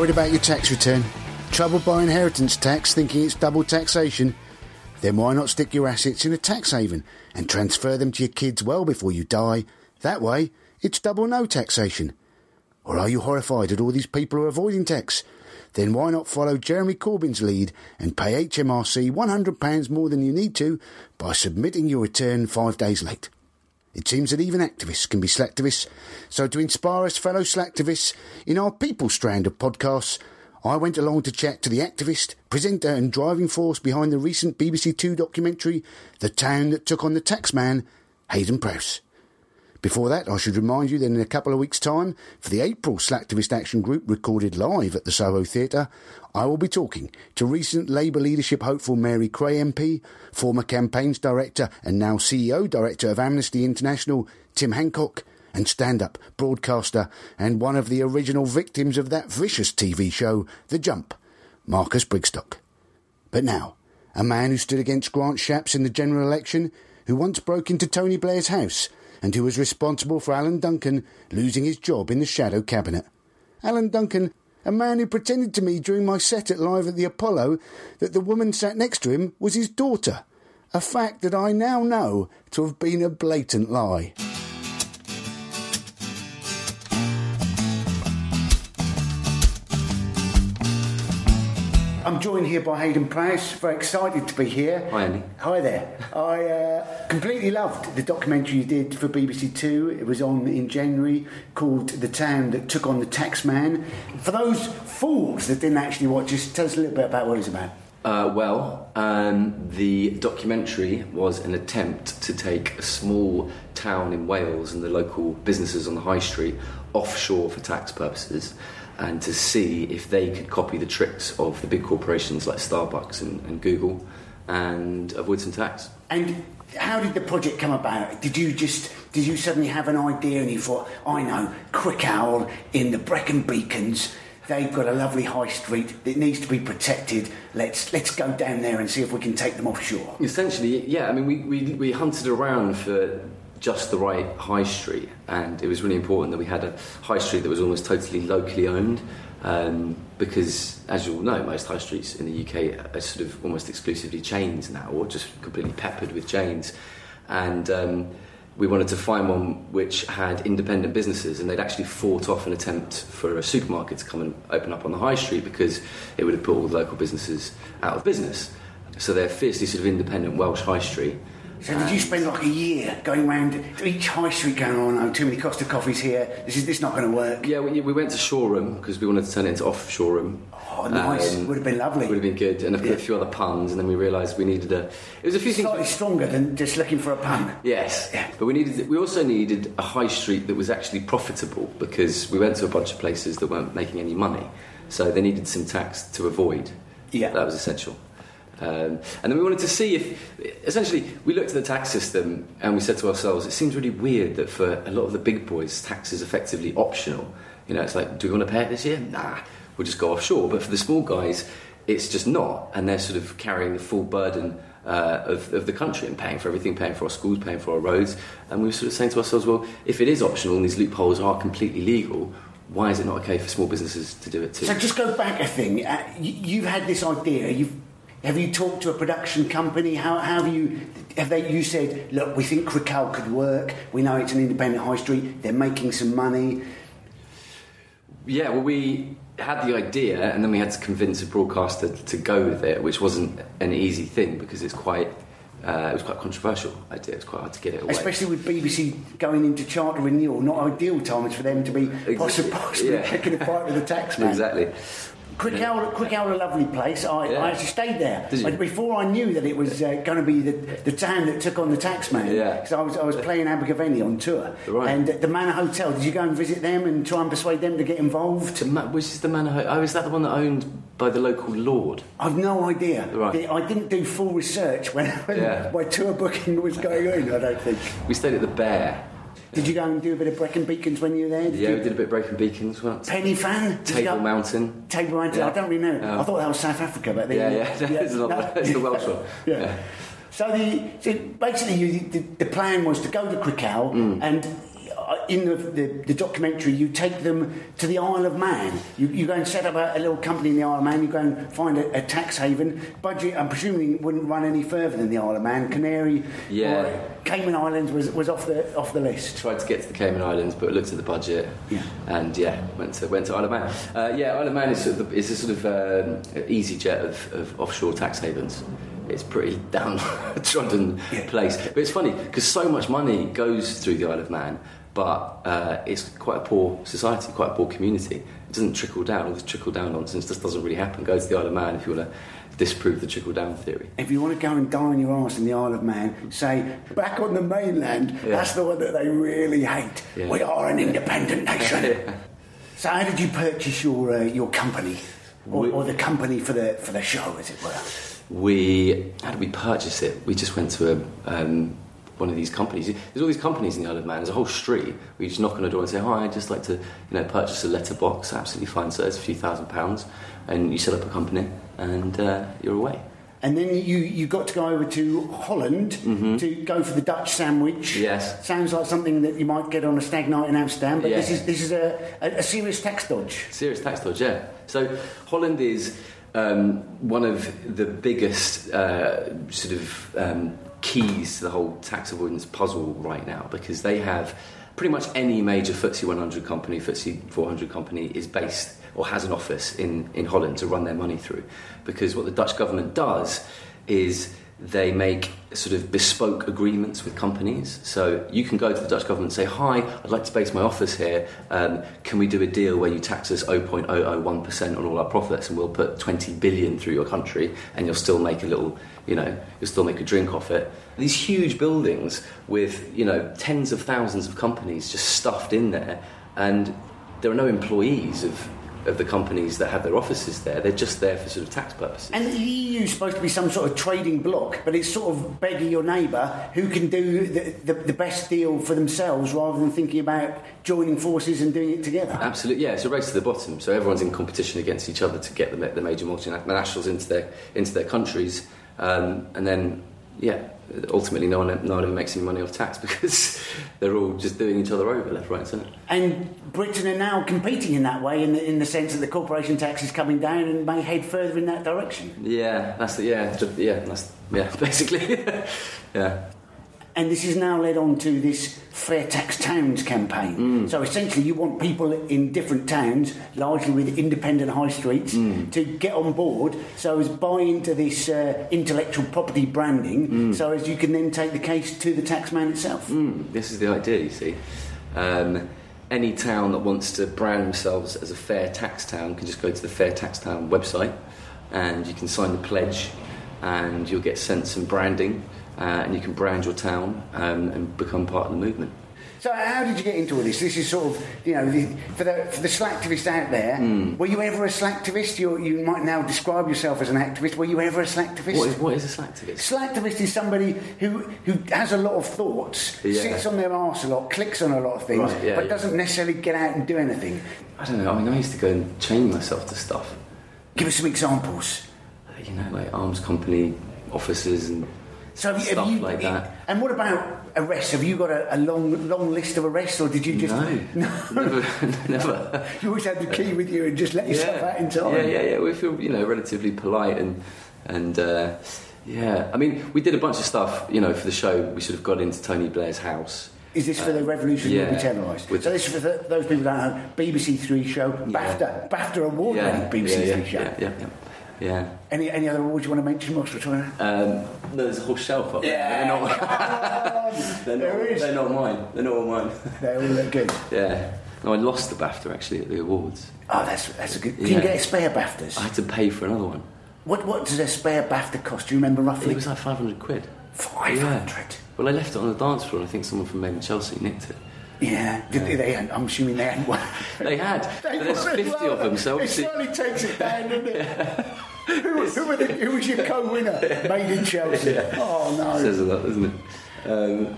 Worried about your tax return? Troubled by inheritance tax, thinking it's double taxation? Then why not stick your assets in a tax haven and transfer them to your kids well before you die? That way, it's double no taxation. Or are you horrified at all these people who are avoiding tax? Then why not follow Jeremy Corbyn's lead and pay HMRC £100 more than you need to by submitting your return five days late? It seems that even activists can be slacktivists. So, to inspire us fellow slacktivists in our people strand of podcasts, I went along to chat to the activist, presenter, and driving force behind the recent BBC Two documentary, The Town That Took on the Taxman, Heydon Prowse. Before that, I should remind you that in a couple of weeks' time, for the April Slacktivist Action Group recorded live at the Soho Theatre, I will be talking to recent Labour leadership hopeful Mary Creagh MP, former campaigns director and now CEO director of Amnesty International Tim Hancock, and stand-up broadcaster and one of the original victims of that vicious TV show, The Jump, Marcus Brigstocke. But now, a man who stood against Grant Shapps in the general election, who once broke into Tony Blair's house, and who was responsible for Alan Duncan losing his job in the shadow cabinet. Alan Duncan, a man who pretended to me during my set at Live at the Apollo that the woman sat next to him was his daughter, a fact that I now know to have been a blatant lie. I'm joined here by Heydon Prowse. Very excited to be here. Hi, Andy. Hi there. I uh, completely loved the documentary you did for BBC Two. It was on in January called The Town That Took on the Taxman. For those fools that didn't actually watch, just tell us a little bit about what it's about. Uh, well, um, the documentary was an attempt to take a small town in Wales and the local businesses on the high street offshore for tax purposes and to see if they could copy the tricks of the big corporations like Starbucks and, and Google and avoid some tax. And how did the project come about? Did you just did you suddenly have an idea and you thought, I know, Crickhowell in the Brecon Beacons, they've got a lovely high street that needs to be protected. Let's let's go down there and see if we can take them offshore. Essentially, yeah. I mean, we, we, we hunted around for just the right high street, and it was really important that we had a high street that was almost totally locally owned. Um, because, as you all know, most high streets in the UK are sort of almost exclusively chains now, or just completely peppered with chains. And um, we wanted to find one which had independent businesses, and they'd actually fought off an attempt for a supermarket to come and open up on the high street because it would have put all the local businesses out of business. So they're fiercely sort of independent Welsh high street. So did you spend like a year going around to each high street going, oh no, too many Costa coffees here, this is this not going to work? Yeah, we, we went to Shoreham because we wanted to turn it into off Shoreham. Oh, nice. Um, Would have been lovely. Would have been good, and a, Yeah. a few other puns, and then we realised we needed a. It was a few things. Slightly stronger than just looking for a pun. Yes, Yeah. but we needed. We also needed a high street that was actually profitable because we went to a bunch of places that weren't making any money, so they needed some tax to avoid. Yeah. that was essential. Um, and then we wanted to see if, essentially, we looked at the tax system and we said to ourselves, it seems really weird that for a lot of the big boys, tax is effectively optional. You know, it's like, do we want to pay it this year? Nah, we'll just go offshore. But for the small guys, it's just not, and they're sort of carrying the full burden uh, of, of the country and paying for everything, paying for our schools, paying for our roads. And we were sort of saying to ourselves, well, if it is optional and these loopholes are completely legal, why is it not okay for small businesses to do it too? So just go back a thing. Uh, you, you've had this idea. You've have you talked to a production company? How, how have you have they? You said, look, we think Crickhowell could work. We know it's an independent high street. They're making some money. Yeah, well, we had the idea, and then we had to convince a broadcaster to go with it, which wasn't an easy thing because it's quite. Uh, it was quite a controversial idea. It's quite hard to get it away. Especially with BBC going into charter renewal, not ideal times for them to be possibly, possibly Yeah. picking a fight with the taxman. exactly. Crickhowell, Crickhowell, a lovely place. I, Yeah. I actually stayed there Did you? But before I knew that it was uh, going to be the, the town that took on the taxman. Yeah. because I was I was playing Abergavenny on tour, Right. and the Manor Hotel. Did you go and visit them and try and persuade them to get involved? To Ma- which is the manor? Ho- oh, is that the one that owned by the local lord? I've no idea. Right. I didn't do full research when, when Yeah. my tour booking was going on. I don't think. We stayed at the Bear. Did you go and do a bit of Brecon Beacons when you were there? Did Yeah, you? we did a bit of Brecon Beacons once. Penny fan? Table go- Mountain. Table Mountain. Yeah. I don't really know. Oh. I thought that was South Africa, but Yeah, then, yeah, it's, not, it's the Welsh one. Yeah. Yeah. So the so basically you, the, the plan was to go to Crickhowell Mm. and. Uh, In the, the, the documentary, you take them to the Isle of Man. You, you go and set up a, a little company in the Isle of Man. You go and find a, a tax haven. Budget, I'm presuming, wouldn't run any further than the Isle of Man. Canary, Yeah. or Cayman Islands was, was off the off the list. Tried to get to the Cayman Islands, but looked at the budget, Yeah. and yeah, went to went to Isle of Man. Uh, yeah, Isle of Man is sort of the, is a sort of um, easyJet of, of offshore tax havens. It's pretty downtrodden Yeah. place, but it's funny because so much money goes through the Isle of Man, but uh, it's quite a poor society, quite a poor community. It doesn't trickle down. All this trickle down nonsense just doesn't really happen. Go to the Isle of Man if you want to disprove the trickle down theory. If you want to go and die on your arse in the Isle of Man, say back on the mainland. Yeah. That's the one that they really hate. Yeah. We are an independent nation. So how did you purchase your uh, your company, or, or the company for the for the show, as it were? We how did we purchase it? We just went to a, um, one of these companies. There's all these companies in the Isle of Man. There's a whole street. where you just knock on a door and say, "Hi, I'd just like to, you know, purchase a letterbox." Absolutely fine. So it's a few thousand pounds, and you set up a company, and uh, you're away. And then you, you got to go over to Holland to go for the Dutch sandwich. Mm-hmm. Yes. Sounds like something that you might get on a stag night in Amsterdam, but this is this is a, a, a serious tax dodge. Serious tax dodge, yeah. So Holland is um, one of the biggest uh, sort of um, keys to the whole tax avoidance puzzle right now because they have pretty much any major FTSE 100 company, FTSE 400 company is based or has an office in, in Holland to run their money through. Because what the Dutch government does is they make sort of bespoke agreements with companies. So you can go to the Dutch government and say, Hi, I'd like to base my office here. Um, can we do a deal where you tax us 0.001% on all our profits and we'll put 20 billion through your country and you'll still make a little, you know, you'll still make a drink off it. These huge buildings with, you know, tens of thousands of companies just stuffed in there and there are no employees of, of the companies that have their offices there. They're just there for sort of tax purposes. And the EU is supposed to be some sort of trading bloc, but it's sort of begging your neighbour who can do the, the, the best deal for themselves rather than thinking about joining forces and doing it together. Absolutely, yeah. It's a race to the bottom. So everyone's in competition against each other to get the, the major multinationals into their into their countries, um, and then yeah, ultimately no one no one ever makes any money off tax because they're all just doing each other over left, right, and centre. And Britain are now competing in that way, in the, in the sense that the corporation tax is coming down and may head further in that direction. Yeah, that's the yeah, yeah, that's yeah, basically, yeah. And this has now led on to this Fair Tax Towns campaign. So essentially, you want people in different towns, largely with independent high streets, to get on board so as buy into this uh, intellectual property branding, so as you can then take the case to the taxman itself. Mm, this is the idea, you see. Um, any town that wants to brand themselves as a fair tax town can just go to the Fair Tax Town website and you can sign the pledge and you'll get sent some branding uh, and you can brand your town um, and become part of the movement. So how did you get into all this? This is sort of, you know, the, for the for the slacktivist out there. Were you ever a slacktivist? You you might now describe yourself as an activist. Were you ever a slacktivist? What is, what is a slacktivist? Slacktivist is somebody who who has a lot of thoughts, Yeah. sits on their arse a lot, clicks on a lot of things, Right, yeah, but yeah. doesn't necessarily get out and do anything. I don't know. I mean, I used to go and chain myself to stuff. Give us some examples. Uh, You know, like arms company officers and So have you- have you, like that. And what about arrests? Have you got a, a long, long list of arrests, or did you just no, never, never. You always had the key with you and just let yourself out in time. Yeah, yeah, yeah. We feel, you know, relatively polite and and uh, yeah. I mean, we did a bunch of stuff, you know, for the show. We sort of got into Tony Blair's house. Is this for the revolution yeah. will be televised? So this is for the, those people that don't know, BBC Three show, BAFTA, BAFTA award-winning BBC yeah, Three yeah, show. Yeah, yeah, yeah. yeah. Any any other awards you want to mention, Ross? We're trying to... Um, no, there's a whole shelf up there. They're not, they're, There not, is. they're not mine. They're not all mine. They all look good. yeah. No, I lost the BAFTA actually at the awards. Oh, that's that's a good. Can Yeah. you get a spare BAFTAs? I had to pay for another one. What what does a spare BAFTA cost? Do you remember roughly? It was like 500 quid. Five hundred. Well, I left it on the dance floor and I think someone from Made in Chelsea nicked it. Yeah. Did they, they I'm assuming they hadn't won. They had, but there's 50 of them, so it obviously... certainly takes it down, doesn't it? who, who, were the, who was your co-winner? Made in Chelsea. Oh no. says a lot, doesn't it? Um,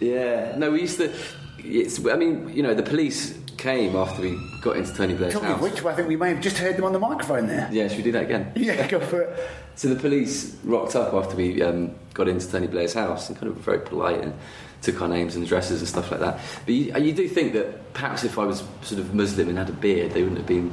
yeah, no, we used to. It's, I mean, you know, the police came after we got into Tony Blair's Talking house. which, I think we may have just heard them on the microphone there. Yeah, should we do that again? Yeah, go for it. So the police rocked up after we um, got into Tony Blair's house and kind of were very polite and took our names and addresses and stuff like that. But you, you do think that perhaps if I was sort of Muslim and had a beard, they wouldn't have been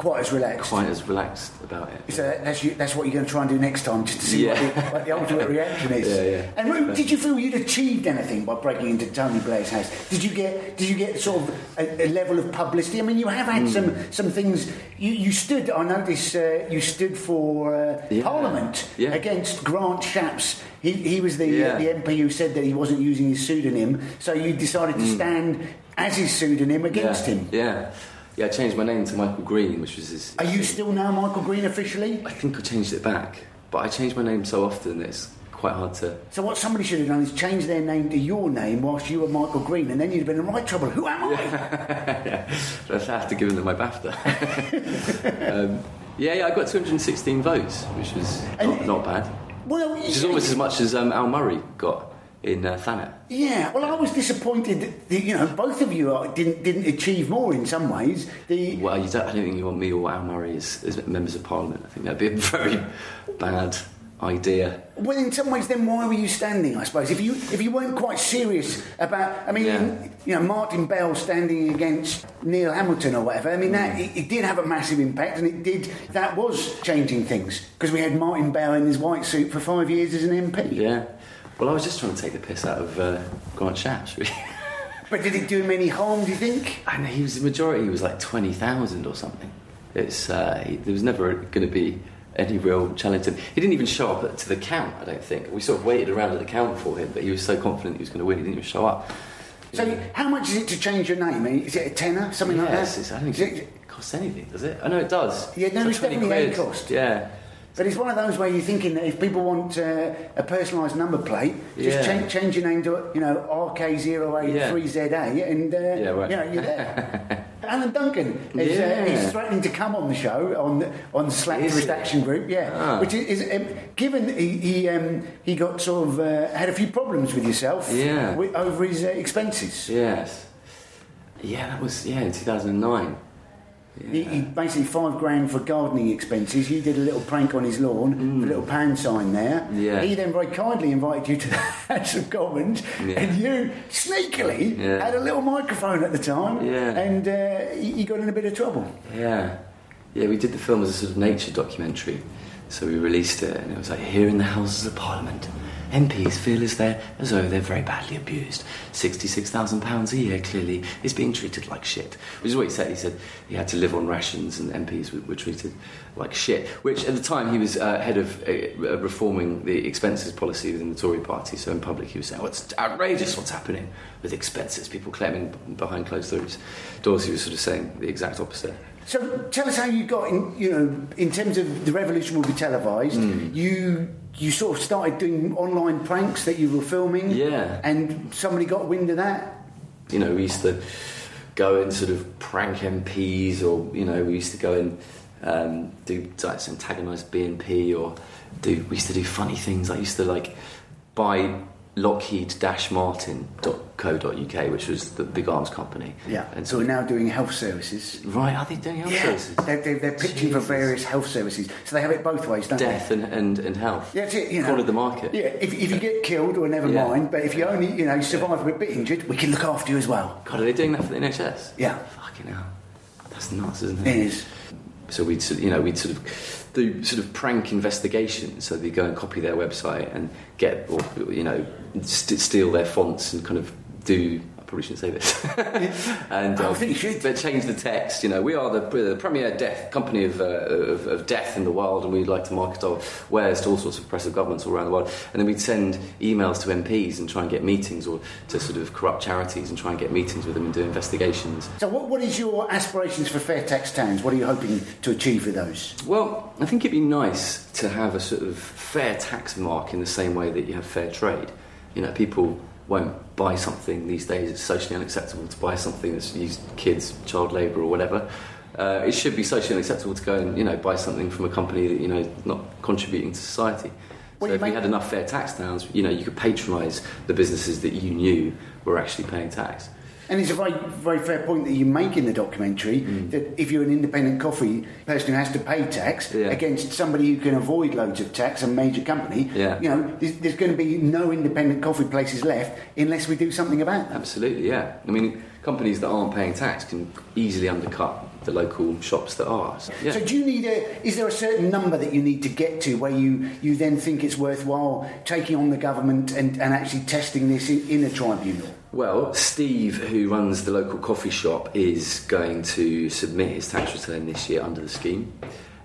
Quite as relaxed. quite as relaxed about it. So that- that's, you, that's what you're going to try and do next time, just to see Yeah. what, the, what the ultimate reaction is. Yeah, yeah. And w- did you feel you'd achieved anything by breaking into Tony Blair's house? Did you get did you get sort of a, a level of publicity? I mean, you have had Hmm. some some things. You, you stood. I noticed uh, you stood for uh, Yeah. Parliament Yeah. against Grant Shapps. He, he was the Yeah. the MP who said that he wasn't using his pseudonym, so you decided to stand as his pseudonym against Hmm. yeah. him. Yeah, yeah. I changed my name to Michael Green, which was his. Are you still now Michael Green officially? I think I changed it back, but I changed my name so often that it's quite hard to. So what somebody should have done is change their name to your name whilst you were Michael Green, and then you'd have been in right trouble. Who am I? I'd have to give them my BAFTA. um, yeah, yeah. I got 216 votes, which was not, not bad. Well, Which is almost as much as um, Al Murray got in uh, Thanet. yeah. Well, I was disappointed that, you know both of you are, didn't didn't achieve more in some ways. The Well, you don't, I don't think you want me or Al Murray as, as members of Parliament. I think that'd be a very bad idea. well, in some ways, then why were you standing? I suppose if you if you weren't quite serious about, I mean, Yeah. you know, Martin Bell standing against Neil Hamilton or whatever. I mean, that Mm. it, it did have a massive impact, and it did that was changing things because we had Martin Bell in his white suit for five years as an MP. Yeah. Well, I was just trying to take the piss out of uh, Grant Shapps, really. But did it do him any harm? Do you think? And he was the majority he was like twenty thousand or something. It's uh, he, there was never going to be any real challenge. And he didn't even show up to the count. I don't think we sort of waited around at the count for him, but he was so confident he was going to win, he didn't even show up. So, how much is it to change your name? Is it a tenner, something like that? it's, I don't think it- it costs anything, does it? I know it does. Yeah, no, it's 20 definitely cost. Yeah. But it's one of those where you're thinking that if people want uh, a personalised number plate, just Yeah. change, change your name to you know RK083ZA, and uh, Yeah, right. you know you're there. Alan Duncan is uh, Yeah. he's threatening to come on the show on on the Slack Is Group, yeah. Ah. Which is, is um, given he he, um, he got sort of uh, had a few problems with yourself, Yeah. wi- over his uh, expenses. Yes. Yeah, that was yeah in two thousand nine. He, he basically five grand for gardening expenses. You did a little prank on his lawn, with a little pan sign there. Mm. Yeah. He then very kindly invited you to the House of Commons, Yeah. and you sneakily Yeah. had a little microphone at the time, Yeah. and uh, he got in a bit of trouble. Yeah, yeah. We did the film as a sort of nature documentary, so we released it, and it was like here in the Houses of Parliament, MPs feel as as though they're very badly abused. Sixty-six thousand pounds a year clearly is being treated like shit. Which is what he said. He said he had to live on rations, and MPs were, were treated like shit. Which at the time he was uh, head of uh, reforming the expenses policy within the Tory party. So in public he was saying, "Oh, it's outrageous what's happening with expenses." People claiming behind closed. Doors. He was sort of saying the exact opposite. So tell us how you got in. You know, in terms of the revolution will be televised. Hmm. You you sort of started doing online pranks that you were filming. Yeah. and somebody got wind of that. you know, we used to go and sort of prank MPs, or you know, we used to go and um, do like antagonise BNP, or do we used to do funny things. I used to like buy Lockheed-Martin.co.uk, which was the big arms company. Yeah. and so we're now doing health services. right, are they doing health Yeah, services? they're, they're, they're pitching for various health services. So they have it both ways, don't Death they? and, and, and health. Yeah, that's it. You know, Cornered the market. Yeah, if, if you get killed, or never Yeah. mind. But if you only, you know, survive with a bit injured, we can look after you as well. God, are they doing that for the NHS? Yeah. Fucking hell. That's nuts, isn't it? It is. So we'd you know we'd sort of do sort of prank investigations. So they go and copy their website and get or you know st- steal their fonts and kind of do. Probably shouldn't say this. and I um, think you should. But change the text. You know, we are the, the premier death company of, uh, of, of death in the world, and we'd like to market our wares to all sorts of oppressive governments all around the world. And then we'd send emails to MPs and try and get meetings, or to sort of corrupt charities and try and get meetings with them and do investigations. So, what, what is your aspirations for fair tax towns? What are you hoping to achieve with those? Well, I think it'd be nice to have a sort of fair tax mark in the same way that you have fair trade. You know, people won't buy something these days. It's socially unacceptable to buy something that's used kids, child labour, or whatever. Uh, it should be socially unacceptable to go and you know buy something from a company that you know not contributing to society. Well, so if we had enough fair tax towns, you know, you could patronise the businesses that you knew were actually paying tax. And it's a very, very fair point that you make in the documentary Mm. that if you're an independent coffee person who has to pay tax Yeah. against somebody who can avoid loads of tax, a major company, Yeah. you know, there's, there's going to be no independent coffee places left unless we do something about that. Absolutely, yeah. I mean, companies that aren't paying tax can easily undercut the local shops that are. So, yeah. So do you need a? Is there a certain number that you need to get to where you, you then think it's worthwhile taking on the government and, and actually testing this in, in a tribunal? Well, Steve, who runs the local coffee shop, is going to submit his tax return this year under the scheme.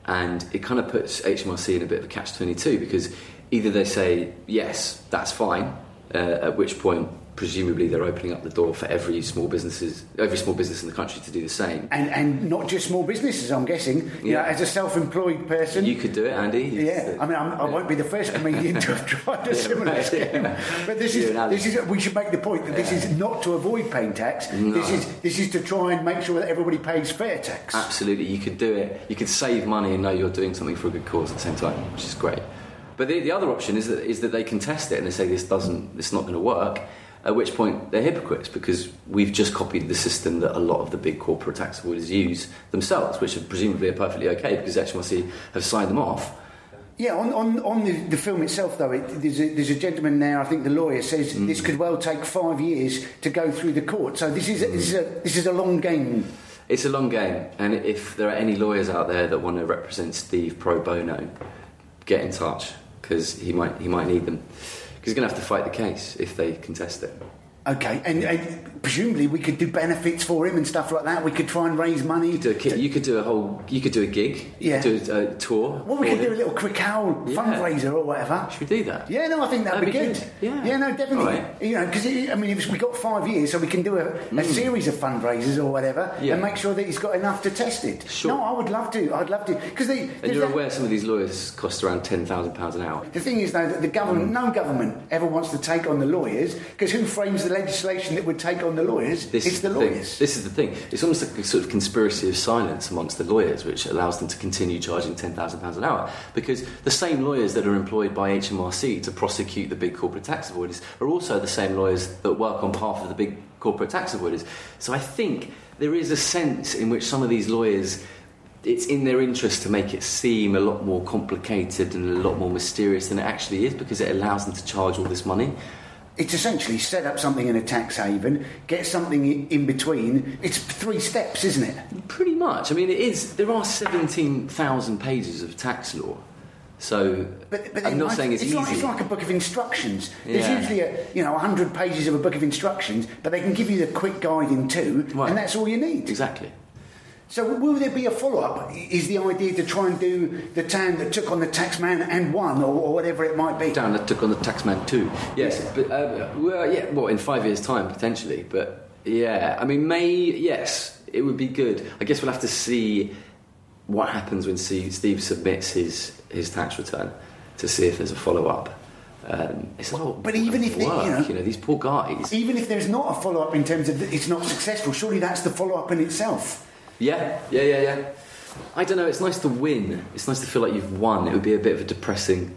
And it kind of puts HMRC in a bit of a catch 22 because either they say, yes, that's fine, uh, at which point, presumably, they're opening up the door for every small businesses, every small business in the country to do the same. And and not just small businesses, I'm guessing. You Yeah. know, as a self-employed person. You could do it, Andy. Yeah, I mean, I'm, I won't be the first comedian to have tried a similar right, scheme, yeah. but this is this is we should make the point that this is not to avoid paying tax. No. This is this is to try and make sure that everybody pays fair tax. Absolutely, you could do it. You could save money and know you're doing something for a good cause at the same time, which is great. But the, the other option is that is that they can test it and they say this doesn't, it's not going to work. At which point they're hypocrites because we've just copied the system that a lot of the big corporate tax avoiders use themselves, which are presumably are perfectly okay because HMRC have signed them off. Yeah, on, on, on the, the film itself, though, it, there's, a, there's a gentleman there, I think the lawyer says Mm. this could well take five years to go through the court. So this is, a, this is, a, this is a long game. It's a long game, and if there are any lawyers out there that want to represent Steve pro bono, get in touch because he might he might need them. He's going to have to fight the case if they contest it. Okay, and, and presumably we could do benefits for him and stuff like that. We could try and raise money. do a you could do a whole you could do a gig Yeah. do a, a tour Well, we could do a little Crickhowell Yeah. fundraiser or whatever. should we do that Yeah, no, I think that'd, That'd be, be good. good. Yeah. yeah, no, definitely. Right. You know, because I mean, we got five years, so we can do a, a series of fundraisers or whatever, Mm. Yeah. and make sure that he's got enough to test it. Sure. No, I would love to. I'd love to because and you're aware some of these lawyers cost around ten thousand pounds an hour The thing is, though, that the government, no government ever wants to take on the lawyers because who frames the legislation that would take on the lawyers? this it's the thing. lawyers. This is the thing. It's almost like a sort of conspiracy of silence amongst the lawyers, which allows them to continue charging ten thousand pounds an hour. Because the same lawyers that are employed by HMRC to prosecute the big corporate tax avoiders are also the same lawyers that work on behalf of the big corporate tax avoiders. So I think there is a sense in which some of these lawyers. It's in their interest to make it seem a lot more complicated and a lot more mysterious than it actually is because it allows them to charge all this money. It's essentially set up something in a tax haven, get something in between. It's three steps, isn't it? Pretty much. I mean, it is. There are seventeen thousand pages of tax law, so But, but I'm not I- saying it's, easy. Like, it's like a book of instructions. There's Yeah. usually a, you know hundred pages of a book of instructions, but they can give you the quick guide in two, Right. and that's all you need. exactly. So will there be a follow-up? Is the idea to try and do the town that took on the taxman and won, or, or whatever it might be? Town that took on the taxman too. Yes, but uh, well, yeah. Well, in five years' time potentially, but yeah. I mean, May. Yes, it would be good. I guess we'll have to see what happens when Steve submits his his tax return to see if there's a follow up. Um, it's a. But even if they- you work, know- these poor guys. Even if there's not a follow-up in terms of it's not successful, surely that's the follow-up in itself. Yeah, yeah, yeah, yeah. I don't know. It's nice to win. It's nice to feel like you've won. It would be a bit of a depressing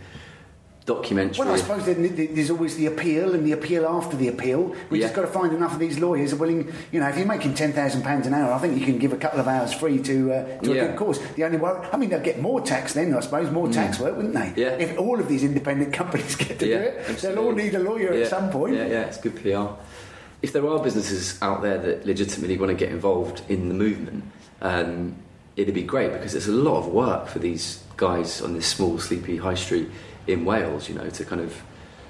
documentary. Well, I suppose there's always the appeal and the appeal after the appeal. We Yeah. just got to find enough of these lawyers are willing. You know, if you're making ten thousand pounds an hour, I think you can give a couple of hours free to uh, to Yeah. a good cause. The only worry, I mean, they'll get more tax then, I suppose, more tax work, wouldn't they? Mm. Yeah. If all of these independent companies get to Yeah, do it, they'll all need a lawyer at some point. Yeah, yeah, it's good PR. If there are businesses out there that legitimately want to get involved in the movement, um, it'd be great because it's a lot of work for these guys on this small, sleepy high street in Wales. You know, to kind of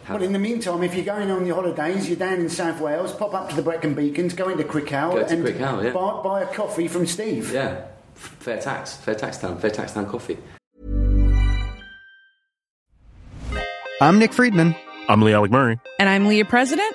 have Well, in the meantime, if you're going on your holidays, you're down in South Wales, pop up to the Brecon Beacons, go into Crickhow Go to and Crickhow, yeah. buy, buy a coffee from Steve. yeah, f- fair tax, fair tax town, fair tax town coffee. I'm Nick Friedman. I'm Lee Alec Murray. And I'm Leah President,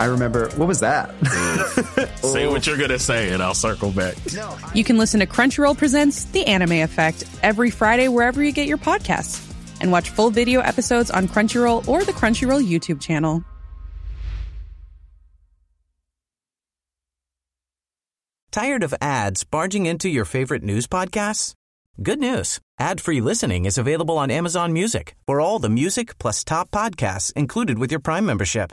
I remember, what was that? Say what you're gonna say, and I'll circle back. you can listen to Crunchyroll Presents The Anime Effect every Friday wherever you get your podcasts. And watch full video episodes on Crunchyroll or the Crunchyroll YouTube channel. Tired of ads barging into your favorite news podcasts? Good news. Ad-free listening is available on Amazon Music for all the music plus top podcasts included with your Prime membership.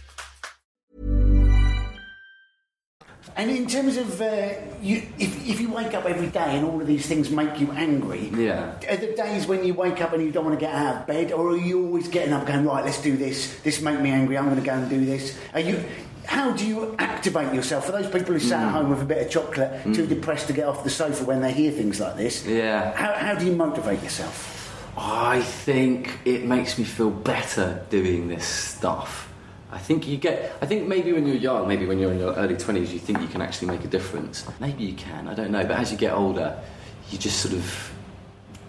And in terms of, uh, you, if, if you wake up every day and all of these things make you angry, Yeah. are there days when you wake up and you don't want to get out of bed, or are you always getting up going, right, let's do this, this make me angry, I'm going to go and do this? Are you, how do you activate yourself? For those people who sat Mm. at home with a bit of chocolate, too depressed to get off the sofa when they hear things like this, Yeah. how, how do you motivate yourself? I think it makes me feel better doing this stuff. I think you get. I think maybe when you're young, maybe when you're in your early twenties, you think you can actually make a difference. Maybe you can. I don't know. But as you get older, you just sort of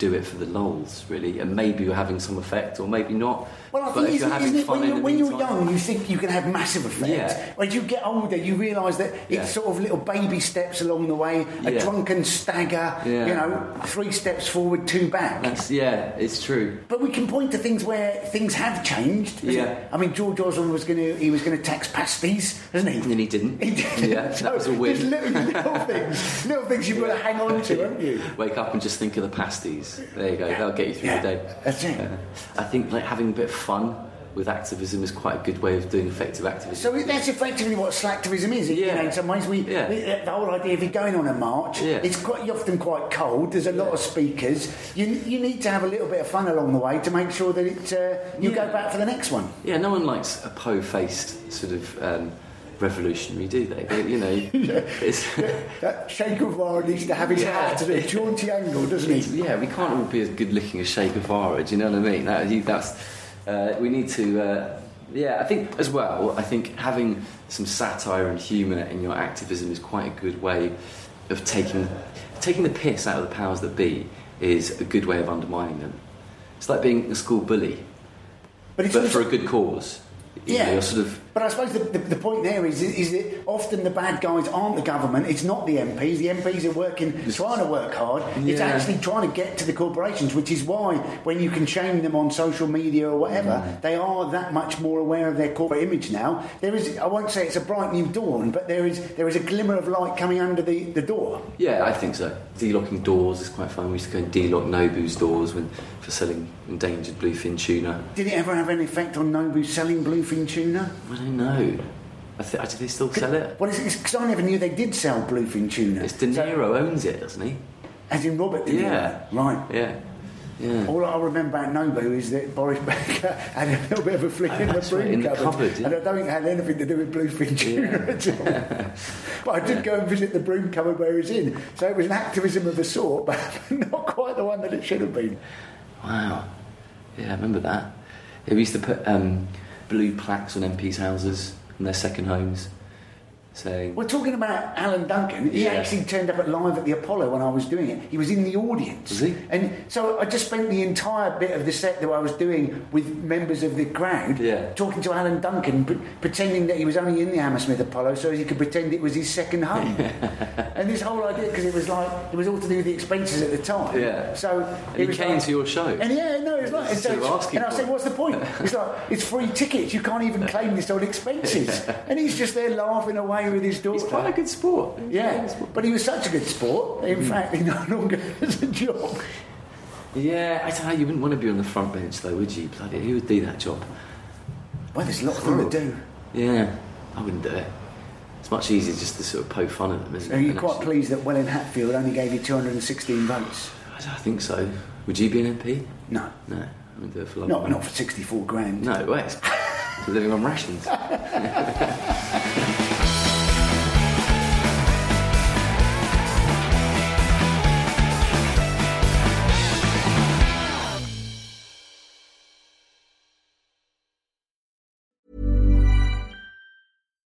do it for the lols, really, and maybe you're having some effect, or maybe not. Well, I but think if isn't, you're having it fun when, you're, when you're young, you think you can have massive effect. Yeah. When you get older, you realise that Yeah. it's sort of little baby steps along the way, a Yeah. drunken stagger, you know, three steps forward, two back. That's yeah, it's true. But we can point to things where things have changed. Yeah. it? I mean, George Osborne was going to he was going to tax pasties, wasn't he? And he didn't. He did. Yeah, that was a win. Little, little things, little things you've got to hang on to, haven't you? Wake up and just think of the pasties. There you go. That'll get you through Yeah, the day. that's it. Uh, I think like having a bit of fun with activism is quite a good way of doing effective activism. So that's effectively what slacktivism is. You know, in some ways, we Yeah. the, the whole idea of you going on a march. Yeah. It's quite often quite cold. There's a lot of speakers. You you need to have a little bit of fun along the way to make sure that it uh, you go back for the next one. Yeah, no one likes a po-faced sort of um, revolutionary, do they? They- you know, it's, That Che Guevara needs to have his Yeah. hat at a jaunty angle, doesn't he? yeah, we can't all be as good looking as Che Guevara. Do you know what I mean? That, that's uh, we need to. Uh, yeah, I think as well. I think having some satire and humour in your activism is quite a good way of taking taking the piss out of the powers that be. Is a good way of undermining them. It's like being a school bully, But it's but for a good cause. You know, Yeah. you're sort of But I suppose the, the, the point there is, is that often the bad guys aren't the government, it's not the MPs. The MPs are working, trying to work hard. It's actually trying to get to the corporations, which is why when you can shame them on social media or whatever, Mm. they are that much more aware of their corporate image now. There is, I won't say it's a bright new dawn, but there is there is a glimmer of light coming under the, the door. Yeah, I think so. De-locking doors is quite fun. We used to go and de-lock Nobu's doors when, for selling endangered bluefin tuna. Did it ever have any effect on Nobu selling bluefin tuna? I don't know. I th- do they still sell it? Well, it's because I never knew they did sell bluefin tuna. It's De Niro owns it, doesn't he? As in Robert De Niro. Yeah. Right. Yeah. Yeah. All I remember about Nobu is that Boris Becker had a little bit of a flick Oh, in the that's right, broom in the cupboard, cupboard, yeah. and I don't think it had anything to do with bluefin tuna at all. but I did go and visit the broom cupboard where it was in, so it was an activism of a sort, but not quite the one that it should have been. Wow. Yeah, I remember that. Yeah, we used to put um, blue plaques on MPs' houses and their second homes saying. We're talking about Alan Duncan. He Yeah. actually turned up at live at the Apollo when I was doing it. He was in the audience. Was he? And so I just spent the entire bit of the set that I was doing with members of the crowd, Yeah. talking to Alan Duncan, pre- pretending that he was only in the Hammersmith Apollo so he could pretend it was his second home. and this whole idea, because it was like, it was all to do with the expenses at the time. Yeah. So And he came like- to your show. And yeah, no, it's like, and, so Instead of asking and I said, what's the point? It's like, it's free tickets. You can't even claim this on expenses. and he's just there laughing away with his daughter. He's quite a good sport. Yeah, good sport. but he was such a good sport. In mm. fact, he no longer has a job. Yeah, I tell you. You wouldn't want to be on the front bench, though, would you? Bloody, who would do that job? Well, there's lots of them to do. Yeah, I wouldn't do it. It's much easier just to sort of poke fun at them, isn't it? Are you And quite actually- pleased that Welwyn Hatfield only gave you 216 votes? I think so. Would you be an MP? No, No, I wouldn't do it for love. not not for 64 grand. No, wait. Living on rations.